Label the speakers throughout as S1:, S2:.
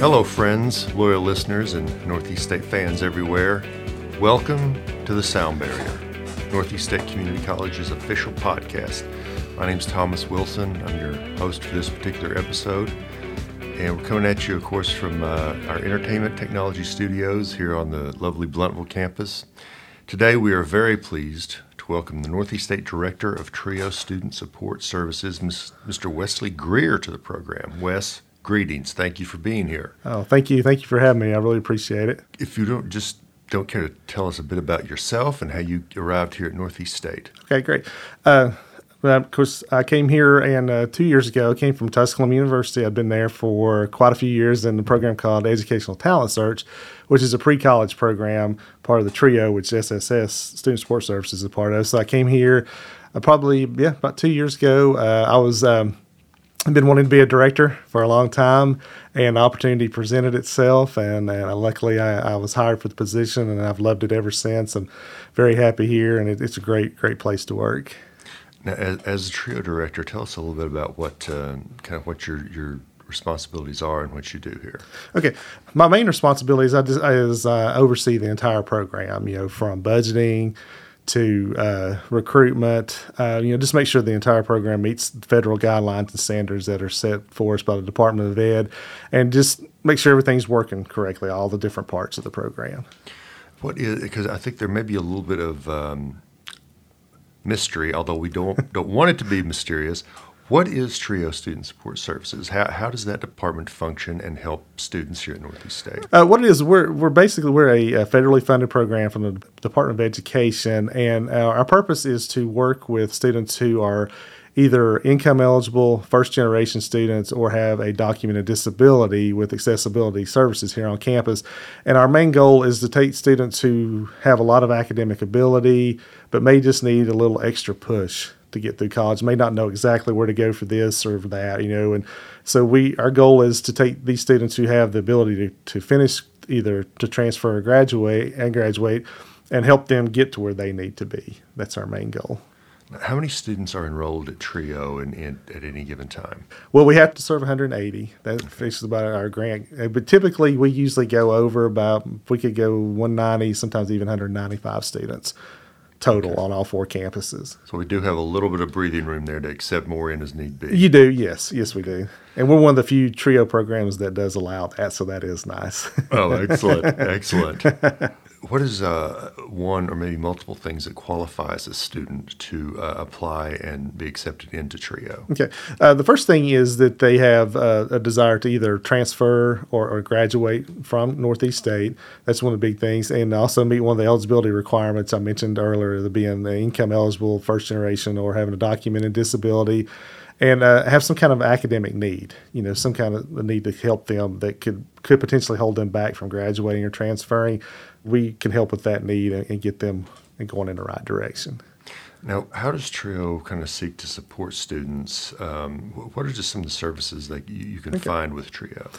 S1: Hello, friends, loyal listeners, and Northeast State fans everywhere. Welcome to The Sound Barrier, Northeast State Community College's official podcast. My name is Thomas Wilson. I'm your host for this particular episode. And we're coming at you, of course, from uh, our entertainment technology studios here on the lovely Blountville campus. Today, we are very pleased to welcome the Northeast State Director of TRIO Student Support Services, Mr. Wesley Greear, to the program. Wes, greetings. Thank you for being here.
S2: Oh, thank you. Thank you for having me. I really appreciate it.
S1: If you don't just don't care to tell us a bit about yourself and how you arrived here at Northeast State.
S2: Okay, great. Uh, of course, I came here and uh, two years ago. I came from Tusculum University. I've been there for quite a few years in the program called Educational Talent Search, which is a pre-college program, part of the TRIO, which SSS Student Support Services is a part of. So I came here uh, probably yeah about two years ago. Uh, I was um, I've been wanting to be a director for a long time, and the opportunity presented itself. And, and luckily, I, I, was hired for the position, and I've loved it ever since. I'm very happy here, and it, it's a great, great place to work.
S1: Now, as, as, a trio director, tell us a little bit about what uh, kind of what your your responsibilities are and what you do here.
S2: Okay, my main responsibilities I just, is uh, oversee the entire program. You know, from budgeting to uh, recruitment, uh, you know, just make sure the entire program meets federal guidelines and standards that are set for us by the Department of Ed, and just make sure everything's working correctly, all the different parts of the program.
S1: What is because I think there may be a little bit of um, mystery, although we don't don't want it to be mysterious. What is TRIO Student Support Services? How, how does that department function and help students here at Northeast State?
S2: Uh, what it is, we're, we're basically we're a, a, federally funded program from the Department of Education, and our, our purpose is to work with students who are either income eligible, first generation students, or have a documented disability with accessibility services here on campus. And our main goal is to take students who have a lot of academic ability, but may just need a little extra push to get through college may not know exactly where to go for this or for that you know and so we our goal is to take these students who have the ability to, to finish either to transfer or graduate and graduate and help them get to where they need to be that's our main goal
S1: how many students are enrolled at TRIO in, in, at any given time?
S2: Well, we have to serve 180. That okay. is about our grant. Uh, but typically, we usually go over about, we could go 190, sometimes even 195 students total okay. on all four campuses.
S1: So we do have a little bit of breathing room there to accept more in as need be.
S2: You do, yes, yes, we do, and we're one of the few trio programs that does allow that, so that is nice.
S1: oh, excellent, excellent. What is uh, one or maybe multiple things that qualifies a student to uh, apply and be accepted into TRIO?
S2: Okay. Uh, the first thing is that they have uh, a desire to either transfer or, or, graduate from Northeast State. That's one of the big things. And also meet one of the eligibility requirements I mentioned earlier, the being income eligible first generation or having a documented disability and uh, have some kind of academic need, you know, some kind of need to help them that could could potentially hold them back from graduating or transferring. We can help with that need and, and get them going in the right direction.
S1: Now, how does TRIO kind of seek to support students? Um, what are just some of the services that you, you can okay. find with TRIO?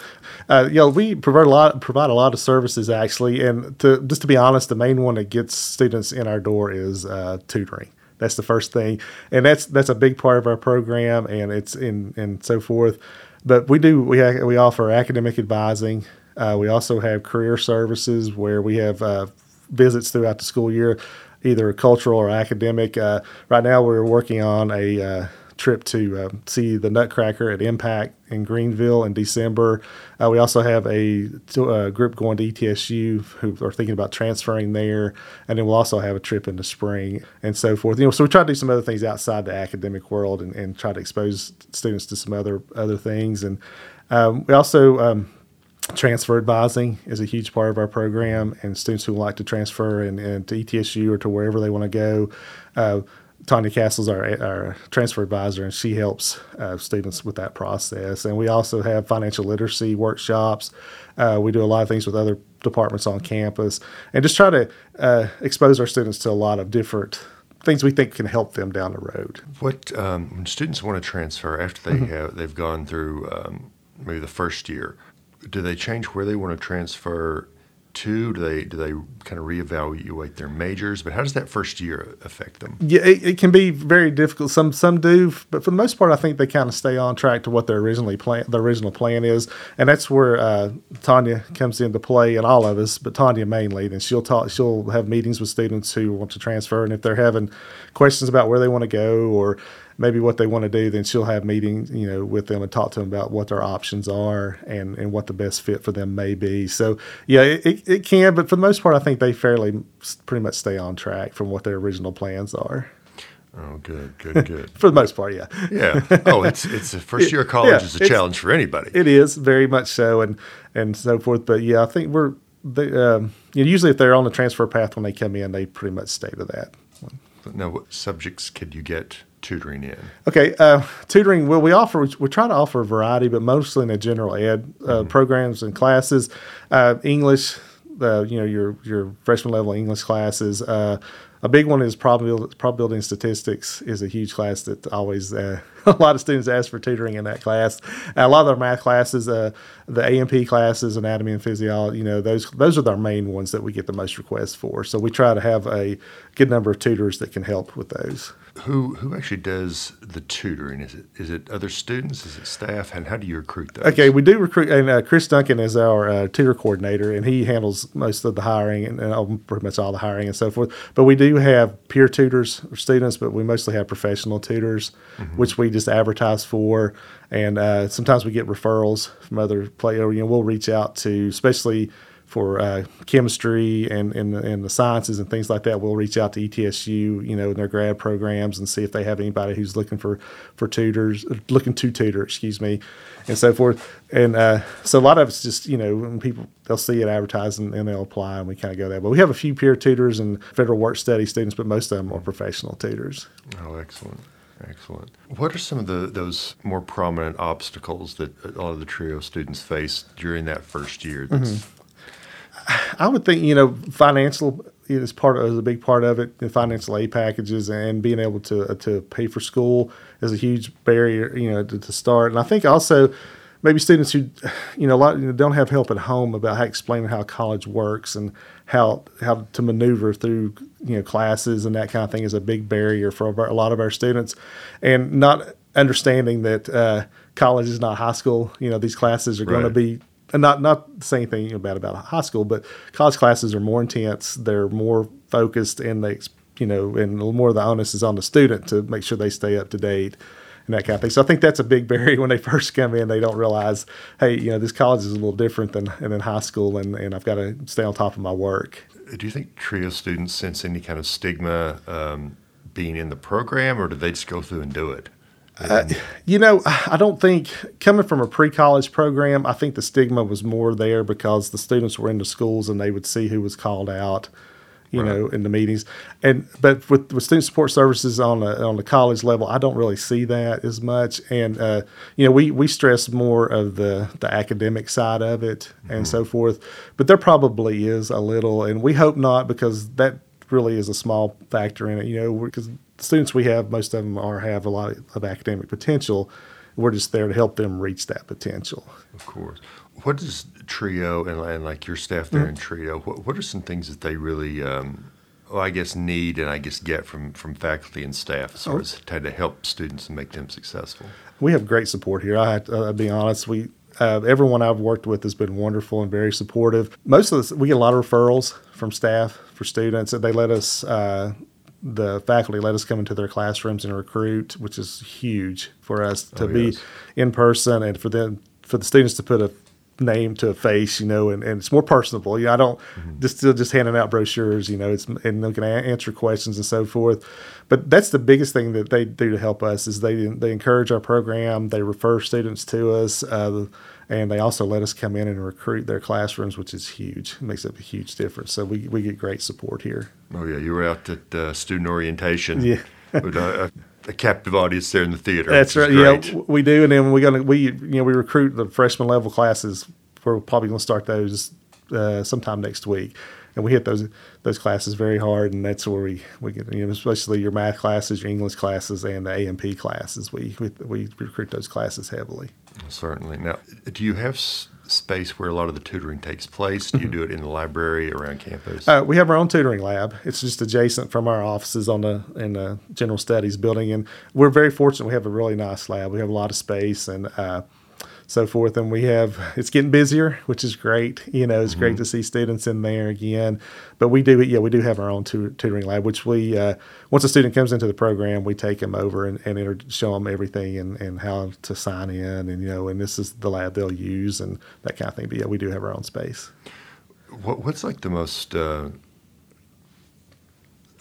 S2: Uh, you know, we provide a lot provide a lot of services actually, and to, just to be honest, the main one that gets students in our door is uh, tutoring. That's the first thing, and that's that's a big part of our program, and it's in and so forth. But we do we we offer academic advising. Uh, we also have career services where we have uh, visits throughout the school year, either cultural or academic. Uh, right now, we're working on a uh, trip to uh, see the Nutcracker at NPAC in Greeneville in December. Uh, we also have a, a, group going to ETSU who are thinking about transferring there, and then we'll also have a trip in the spring and so forth. You know, so we try to do some other things outside the academic world and, and try to expose students to some other other things. And um, we also um, transfer advising is a huge part of our program, and students who like to transfer and, and to ETSU or to wherever they want to go. Uh, Tanya Castle's our, our transfer advisor, and she helps uh, students with that process. And we also have financial literacy workshops. Uh, we do a lot of things with other departments on campus, and just try to uh, expose our students to a lot of different things we think can help them down the road.
S1: What um, when students want to transfer after they mm-hmm. have they've gone through um, maybe the first year, do they change where they want to transfer to? Do they do they kind of reevaluate their majors? But how does that first year affect them?
S2: Yeah, it, it can be very difficult. Some some do, but for the most part, I think they kind of stay on track to what their originally plan the original plan is, and that's where uh, Tanya comes into play, and all of us, but Tanya mainly. Then she'll talk. She'll have meetings with students who want to transfer, and if they're having questions about where they want to go or maybe what they want to do, then she'll have meetings, you know, with them and talk to them about what their options are and, and what the best fit for them may be. So yeah, it, it can, but for the most part, I think they fairly pretty much stay on track from what their original plans are.
S1: Oh, good, good, good.
S2: for the most part, yeah.
S1: Yeah. Oh, it's it's the first year of college yeah, is a challenge for anybody.
S2: It is very much so, and and so forth. But yeah, I think we're they, um, you know, usually if they're on the transfer path when they come in, they pretty much stay to that.
S1: Now, what subjects could you get tutoring in?
S2: Okay, uh, tutoring. Well, we offer we try to offer a variety, but mostly in a general ed uh, mm-hmm. programs and classes. Uh, English, uh, you know, your your freshman level English classes. A big one is probability, probability and statistics is a huge class that always uh, a lot of students ask for tutoring in that class. a lot of our math classes, uh, the A&P classes, anatomy and physiology, you know, those those are our main ones that we get the most requests for. So we try to have a good number of tutors that can help with those.
S1: Who who actually does the tutoring? Is it is it other students? Is it staff? And how do you recruit those?
S2: Okay, we do recruit. And uh, Chris Duncan is our uh, tutor coordinator, and he handles most of the hiring and, and, pretty much all the hiring and so forth. But we do have peer tutors for students, but we mostly have professional tutors, mm-hmm. which we just advertise for. And uh, sometimes we get referrals from other players. You know, we'll reach out to, especially for uh, chemistry and, and, and the sciences and things like that, we'll reach out to ETSU, you know, in their grad programs and see if they have anybody who's looking for, for tutors, looking to tutor, excuse me, and so forth. And uh, so a lot of it's just, you know, when people, they'll see it advertised and, and they'll apply and we kind of go there. But we have a few peer tutors and federal work study students, but most of them are professional tutors.
S1: Oh, excellent. Excellent. What are some of the those more prominent obstacles that a lot of the trio students face during that first year?
S2: Mm-hmm. I would think you know financial is part of is a big part of it. The financial aid packages and being able to to pay for school is a huge barrier you know to, to start. And I think also maybe students who you know a lot you know, don't have help at home about how explaining how college works and how how to maneuver through you know classes and that kind of thing is a big barrier for a lot of our students, and not understanding that uh, college is not high school. You know these classes are right. going to be and not not the same thing about about high school, but college classes are more intense. They're more focused, and they you know, and more of the onus is on the student to make sure they stay up to date and that kind of thing. So I think that's a big barrier when they first come in. They don't realize, hey, you know, this college is a little different than than high school, and and I've got to stay on top of my work.
S1: Do you think TRIO students sense any kind of stigma um, being in the program, or do they just go through and do it?
S2: Uh, you know, I don't think coming from a pre-college program, I think the stigma was more there because the students were in the schools and they would see who was called out, you right. know, in the meetings. And but with, with student support services on the on the college level, I don't really see that as much. And uh, you know, we we stress more of the the academic side of it mm-hmm. and so forth. But there probably is a little, and we hope not because that really is a small factor in it. You know, because students we have, most of them are have a lot of academic potential. We're just there to help them reach that potential.
S1: Of course. What does Trio and, and like your staff there mm-hmm. in Trio? What, what are some things that they really, um, well, I guess, need and I guess get from from faculty and staff as far oh. as to help students and make them successful?
S2: We have great support here. I have to uh, be honest. We uh, everyone I've worked with has been wonderful and very supportive. Most of this, we get a lot of referrals from staff for students, and they let us uh, the faculty let us come into their classrooms and recruit, which is huge for us to oh, be yes. in person and for them for the students to put a name to a face, you know, and, and it's more personable. You know, I don't mm-hmm. just still just handing out brochures, you know, it's and they can answer questions and so forth. But that's the biggest thing that they do to help us is they they encourage our program, they refer students to us. Uh, and they also let us come in and recruit their classrooms, which is huge. It makes a huge difference. So we, we get great support here.
S1: Oh yeah, you were out at uh, student orientation. Yeah. with a, a, captive audience there in the theater.
S2: That's right. Yeah, we do, and then we're gonna we you know we recruit the freshman level classes. We're probably gonna start those uh, sometime next week and we hit those those classes very hard, and that's where we, we get you know especially your math classes, your English classes, and the A&P classes. We we, we recruit those classes heavily.
S1: Certainly. Now, do you have s- space where a lot of the tutoring takes place? Do you do it in the library around campus?
S2: Uh, we have our own tutoring lab. It's just adjacent from our offices on the in the general studies building, and we're very fortunate. We have a really nice lab. We have a lot of space and uh, so forth, and we have it's getting busier, which is great. You know, it's great to see students in there again. But we do, yeah, we do have our own tu- tutoring lab, which we uh, once a student comes into the program, we take them over and, and inter- show them everything and, and how to sign in, and you know, and this is the lab they'll use and that kind of thing. But yeah, we do have our own space.
S1: What, what's like the most? Uh,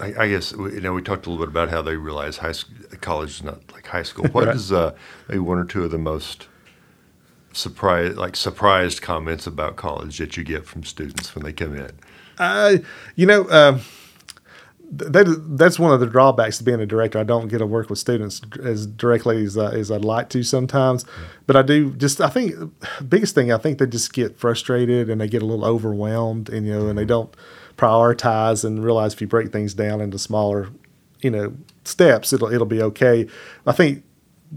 S1: I, I guess you know we talked a little bit about how they realize high school, college is not like high school. What
S2: Right.
S1: is uh, maybe one or two of the most surprised, like surprised comments about college that you get from students when they come in?
S2: Uh, you know, um, that that's one of the drawbacks to being a director. I don't get to work with students as directly as, uh, as I'd like to sometimes, but I do. Just I think biggest thing I think they just get frustrated and they get a little overwhelmed, and you know, and they don't prioritize and realize if you break things down into smaller, you know, steps, it'll it'll be okay. I think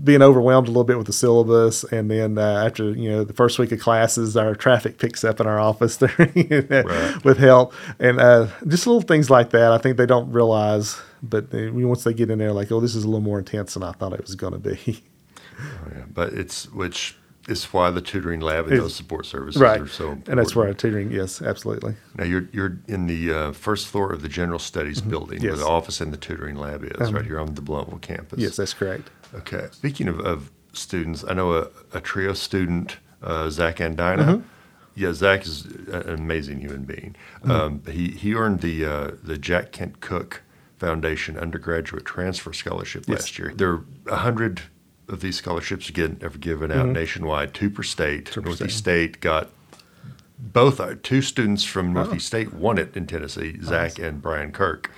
S2: being overwhelmed a little bit with the syllabus, and then uh, after you know the first week of classes, our traffic picks up in our office there
S1: Right.
S2: with help, and uh, just little things like that. I think they don't realize, but they, once they get in there, like, oh, this is a little more intense than I thought it was going to be.
S1: Oh, yeah. But it's which is why the tutoring lab and
S2: It's-
S1: those support services
S2: right,
S1: are so important.
S2: and that's where our tutoring, yes, absolutely.
S1: Now you're you're in the uh, first floor of the general studies building where
S2: Mm-hmm. Yes.
S1: the office and the tutoring lab is,
S2: Um,
S1: right here on the Blountville campus.
S2: Yes, that's correct.
S1: Okay. Speaking of, of students, I know a, a trio student, uh, Zach Andina.
S2: Mm-hmm.
S1: Yeah, Zach is an amazing human being.
S2: Mm-hmm.
S1: Um, he he earned the uh, the Jack Kent Cooke Foundation undergraduate transfer scholarship
S2: Yes.
S1: last year. There are a hundred of these scholarships again ever given out nationwide, two per state.
S2: Mm-hmm. Two per
S1: Northeast
S2: state.
S1: State got both uh, two students from Northeast State won it in Tennessee, Zach and Brian Kirk.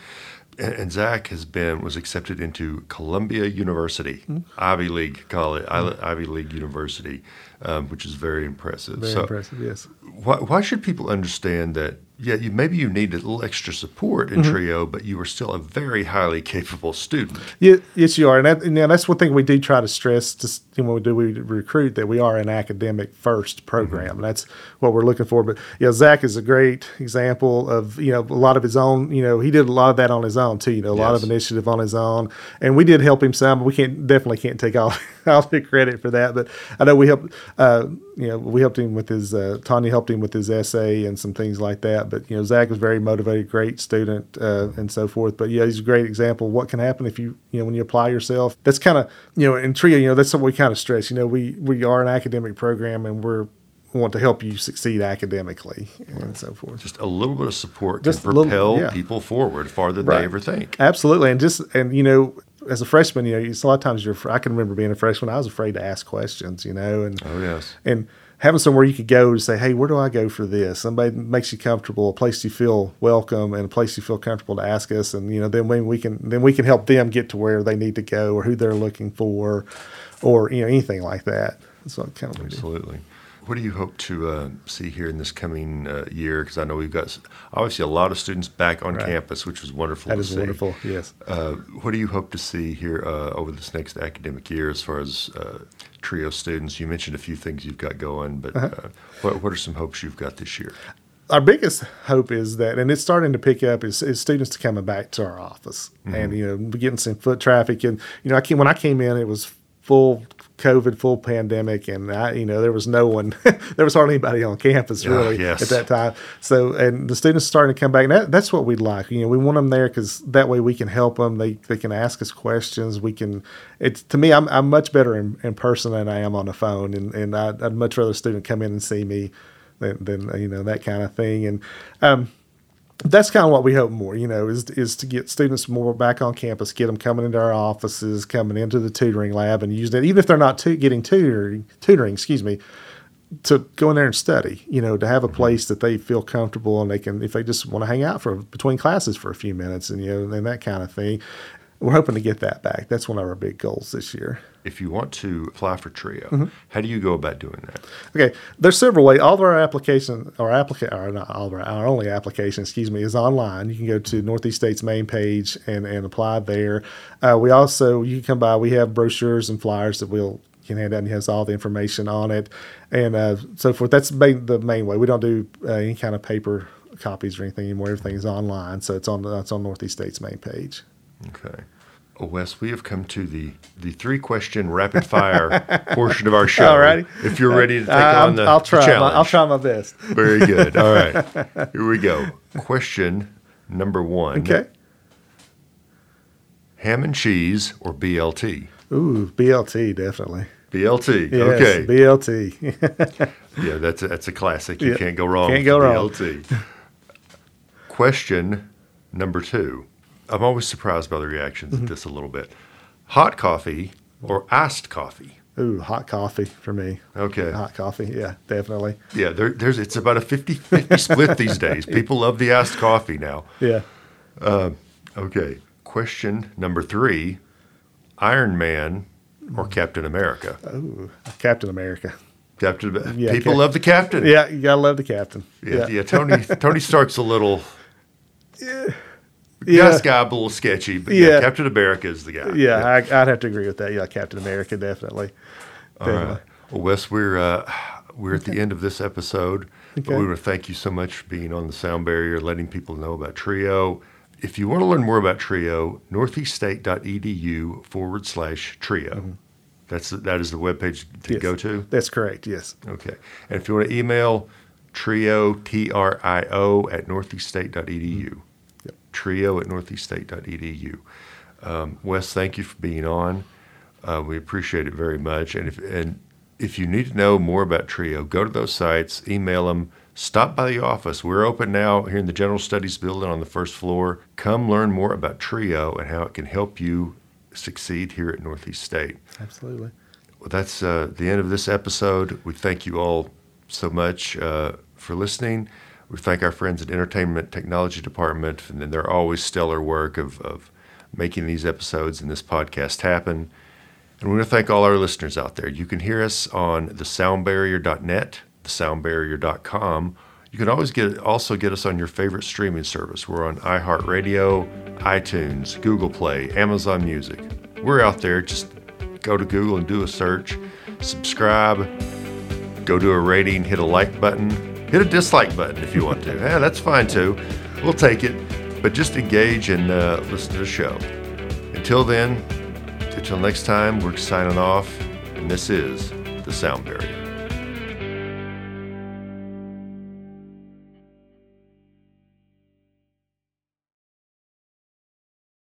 S1: And, and Zach has been was accepted into Columbia University,
S2: Hmm.
S1: Ivy League college, Ivy League University, um, which is very impressive.
S2: Very
S1: so,
S2: impressive. Yes.
S1: why, why should people understand that? Yeah, you, maybe you needed a little extra support
S2: Mm-hmm.
S1: in Trio, but you were still a very highly capable student.
S2: Yeah, yes, you are, and, that, and that's one thing we do try to stress. Just when we do we recruit that we are an academic first program. and That's what we're looking for. But yeah, Zach is a great example of you know a lot of his own. You know, he did a lot of that on his own too. You know, a lot of initiative on his own, and we did help him some. But we can't definitely can't take all all the credit for that. But I know we helped. Uh, you know, we helped him with his. Uh, Tanya helped him with his essay and some things like that. But you know, Zach was very motivated, great student, uh, and so forth. But yeah, he's a great example of what can happen if you you know when you apply yourself. That's kind of you know in Trio, you know that's something we kind of stress. You know, we we are an academic program and we're we want to help you succeed academically and so forth.
S1: Just a little bit of support
S2: Just
S1: can
S2: little-
S1: propel
S2: yeah.
S1: people forward farther than
S2: Right.
S1: they ever think.
S2: Absolutely, and just and you know, as a freshman, you know, it's a lot of times you're. I can remember being a freshman. I was afraid to ask questions, you know, and
S1: Oh yes.
S2: and having somewhere you could go to say, hey, where do I go for this? Somebody makes you comfortable, a place you feel welcome, and a place you feel comfortable to ask us, and you know, then we can then we can help them get to where they need to go or who they're looking for, or you know, anything like that. That's what kind of we do.
S1: What do you hope to uh, see here in this coming uh, year? Because I know we've got obviously a lot of students back on
S2: Right.
S1: campus, which was wonderful
S2: That is
S1: see.
S2: wonderful. Yes.
S1: Uh, what do you hope to see here uh, over this next academic year as far as uh, trio students? You mentioned a few things you've got going, but
S2: Uh-huh.
S1: uh, what, what are some hopes you've got this year?
S2: our biggest hope is that, and it's starting to pick up, is, is students to coming back to our office, and you know, we're getting some foot traffic, and you know, I came when I came in, it was full COVID, full pandemic, and I, you know, there was no one, there was hardly anybody on campus
S1: Ah,
S2: really
S1: yes.
S2: at that time. So, and the students starting to come back, and that, that's what we'd like. You know, we want them there because that way we can help them. They they can ask us questions. We can. It's to me, I'm I'm much better in, in person than I am on the phone, and and I'd, I'd much rather a student come in and see me than, than you know that kind of thing. And um, that's kind of what we hope more, you know, is is to get students more back on campus, get them coming into our offices, coming into the tutoring lab, and using it, even if they're not tu- getting tutoring, tutoring, excuse me, to go in there and study. You know, to have a mm-hmm. place that they feel comfortable and they can, if they just want to hang out for between classes for a few minutes, and you know, and that kind of thing. We're hoping to get that back. That's one of our big goals this year.
S1: If you want to apply for TRIO,
S2: Mm-hmm.
S1: how do you go about doing that?
S2: Okay, there's several ways. All of our application, our applica- or not all of our, our only application, excuse me, is online. You can go to Northeast State's main page and, and apply there. Uh, we also, you can come by. We have brochures and flyers that we'll can hand out and has all the information on it and uh, so forth. That's main, the main way. We don't do uh, any kind of paper copies or anything anymore. Everything is online, so it's on it's on Northeast State's main page.
S1: Okay. Well, Wes, we have come to the, the three question rapid fire portion of our show.
S2: All righty.
S1: If you're ready to take
S2: Uh,
S1: on the,
S2: I'll
S1: the
S2: try. My,
S1: challenge.
S2: I'll try my best.
S1: Very good. All right. Here we go. Question number one
S2: Okay.
S1: Ham and cheese or BLT?
S2: Ooh, BLT definitely.
S1: BLT.
S2: Yes,
S1: okay.
S2: BLT.
S1: yeah, that's a, that's a classic. You
S2: Yeah,
S1: can't go wrong.
S2: can't go wrong.
S1: BLT. Question number two. I'm always surprised by the reactions
S2: Mm-hmm.
S1: at this a little bit. Hot coffee or iced coffee?
S2: Ooh, hot coffee for me.
S1: Okay.
S2: Hot coffee, yeah, definitely.
S1: Yeah, there, there's it's about a 50-50 split these days. People love the iced coffee now.
S2: Yeah.
S1: Okay. Question number three: Iron Man or Captain America?
S2: Ooh, Captain America.
S1: Captain.
S2: Yeah,
S1: people
S2: Cap-
S1: love the Captain.
S2: Yeah, you gotta love the captain.
S1: Yeah, yeah. Tony Tony Stark's a little. Yeah.
S2: Yeah.
S1: This guy a little sketchy, but yeah,
S2: Yeah.
S1: Captain America is the guy.
S2: Yeah, I, I'd have to agree with that. Yeah, Captain America, definitely.
S1: All right. Well, Wes, we're uh, we're at the end of this episode. But
S2: Okay.
S1: we want to thank you so much for being on the Sound Barrier, letting people know about Trio. If you want to learn more about Trio, northeaststate.edu forward slash Trio. That's that is the webpage to
S2: Yes.
S1: go to.
S2: That's correct. Yes.
S1: Okay. And if you want to email trio, T R I O, at northeaststate.edu.
S2: Yep.
S1: Trio at northeaststate.edu. Um, Wes, thank you for being on. Uh, we appreciate it very much. And if, and if you need to know more about Trio, go to those sites, email them, stop by the office. We're open now here in the General Studies building on the first floor. Come learn more about Trio and how it can help you succeed here at Northeast State.
S2: Absolutely.
S1: Well, that's uh, the end of this episode. We thank you all so much uh, for listening. We thank our friends at Entertainment Technology Department and then their always stellar work of, of making these episodes and this podcast happen. And we want to thank all our listeners out there. You can hear us on thesoundbarrier.net, thesoundbarrier.com. You can always get also get us on your favorite streaming service. We're on iHeartRadio, iTunes, Google Play, Amazon Music. We're out there. Just go to Google and do a search, subscribe, go do a rating, hit a like button, hit a dislike button if you want to. yeah, that's fine too. We'll take it. But just engage and uh, listen to the show. Until then, until next time, we're signing off, and this is The Sound Barrier.